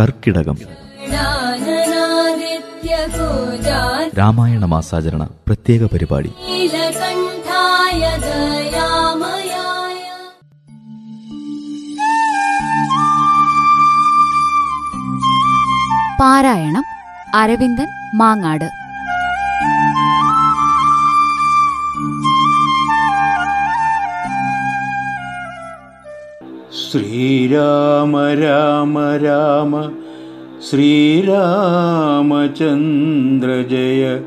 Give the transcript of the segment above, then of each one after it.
കർക്കിടകം. രാമായണ മാസാചരണ പ്രത്യേക പരിപാടി. പാരായണം അരവിന്ദൻ മാങ്ങാട്. ശ്രീരാമ രാമ രാമ. ശ്രീരാമചന്ദ്ര ജയ.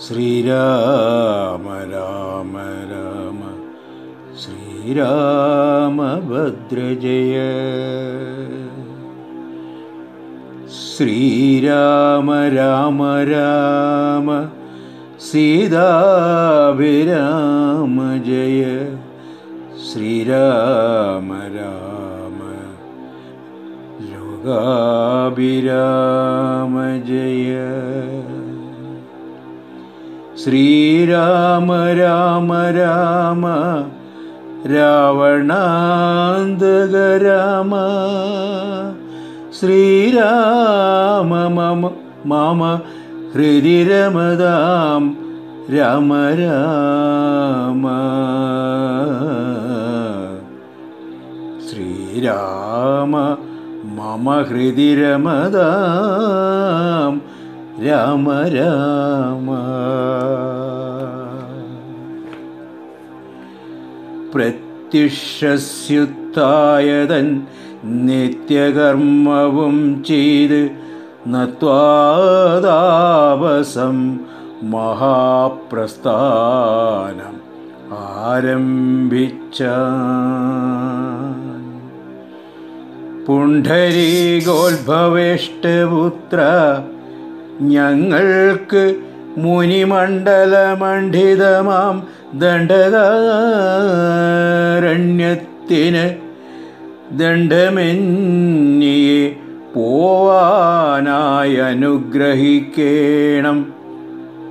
ശ്രീരാമ രാമ രാമ. ശ്രീരാമഭദ്രജയ ശ്രീരാമ രാമ രാമ. സീതാഭിരാമ ജയ. ശ്രീരാമ രാമ ലോകാഭിരാമ ജയ. ശ്രീരാമ രാമ രാമ രാവണാന്തക രാമ. ശ്രീരാമ മമ മാമ ഹൃദി രമതാം രാമ രാമ. ശ്രീരാമ മമ ഹൃദി രമതാം രാമ രാമ. പ്രത്യുഷസ്യുത്തായതൻ നിത്യകർമ്മവും ചെയ്ത് നത്വാതാപസം മഹാപ്രസ്ഥാനം ആരംഭിച്ച. പുണ്ഡരീകോത്ഭവേഷ്ടപുത്ര ഞങ്ങൾക്ക് മുനിമണ്ഡലമണ്ഡിതമാം ദണ്ഡകാരണ്യത്തിന് ദണ്ഡമെന്നിയെ പോവാനായി അനുഗ്രഹിക്കേണം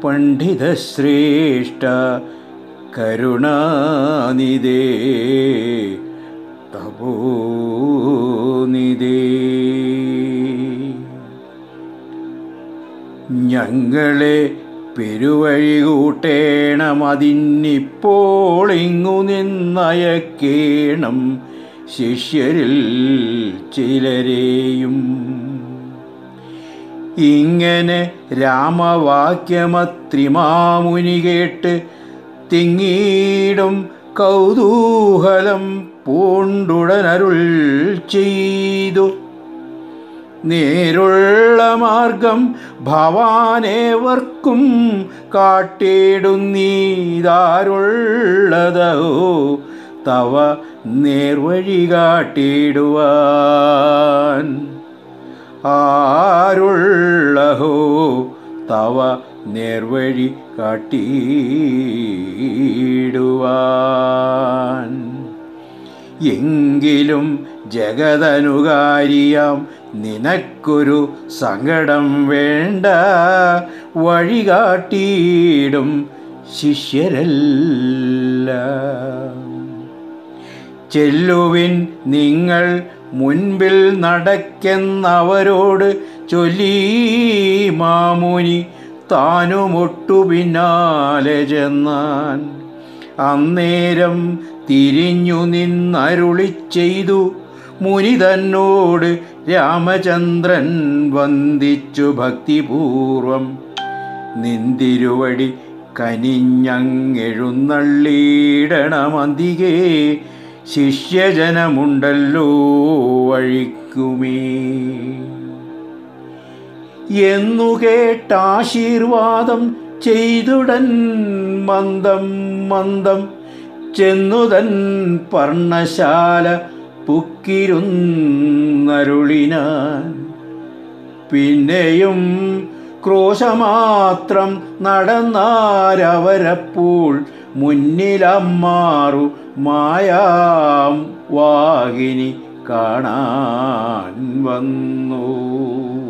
പണ്ഡിതശ്രേഷ്ഠ കരുണാനിധേ തപോനിധേ ഞങ്ങളെ പെരുവഴി കൂട്ടേണം അതിന്നിപ്പോൾ ഇങ്ങു നിന്നയക്കേണം. ശിഷ്യരിൽ ചിലരെയും ഇങ്ങനെ രാമവാക്യമത്രിമാമുനി കേട്ട് തിങ്ങീടും കൗതൂഹലം പൂണ്ടുടനരുൾ ചെയ്തു. നേരുള്ള മാർഗം ഭവാനേവർക്കും കാട്ടിടുന്നീതാരുള്ളതോ തവ നേർവഴി കാട്ടിടുവാൻ ആരുള്ളഹോ. തവ നേർവഴി കാട്ടിയിടുവാൻ. എങ്കിലും ജഗതനുകാരിയാം നിനക്കൊരു സങ്കടം വേണ്ട. വഴി കാട്ടിയിടും ശിഷ്യരല്ല. ചെല്ലുവിൻ നിങ്ങൾ മുൻപിൽ നടക്കെന്നവരോട് ചൊല്ലി മാമുനി താനുമൊട്ടു പിന്നാലെ ചെന്നാൻ. അന്നേരം തിരിഞ്ഞു നിന്നരുളി ചെയ്തു. മുനി തന്നോട് രാമചന്ദ്രൻ വന്ദിച്ചു ഭക്തിപൂർവം. നിന്തിരുവടി കനിഞ്ഞങ്ങെഴുന്നള്ളിയിടണമന്തികേ ശിഷ്യജനമുണ്ടല്ലോ വഴിക്കുമേ. എന്നു കേട്ടാശീർവാദം ചെയ്തുടൻ മന്ദം മന്ദം ചെന്നുതൻ പർണശാല പുക്കിരുന്നരുളിനാൻ. പിന്നെയും ക്രോശമാത്രം നടന്നാരവരപ്പോൾ മുന്നിലമ്മാറു മായാം വാഹിനി കാണാൻ വന്നു.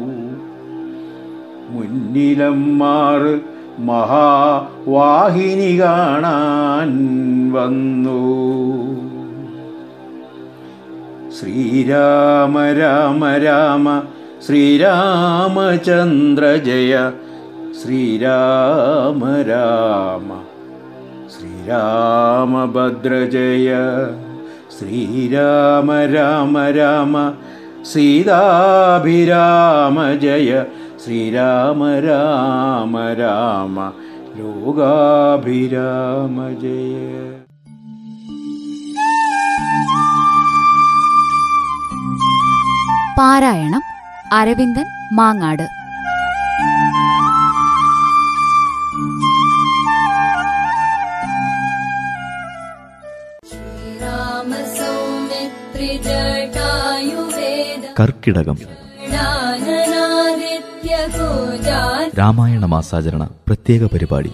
മുന്നിലമ്മാറ് മഹാവാഹിനി കാണാൻ വന്നു. ശ്രീരാമ രാമ രാമ ശ്രീരാമചന്ദ്ര ജയ ശ്രീരാമ രാമ ശ്രീരാമഭദ്ര ജയ ശ്രീരാമ രാമ രാമ സീതാഭിരാമ ജയ ശ്രീരാമ രാമ രാമ ലോകാഭിരാമ ജയ. പാരായണം അരവിന്ദൻ മാങ്ങാട്. കർക്കിടകം. രാമായണ മാസാചരണ പ്രത്യേക പരിപാടി.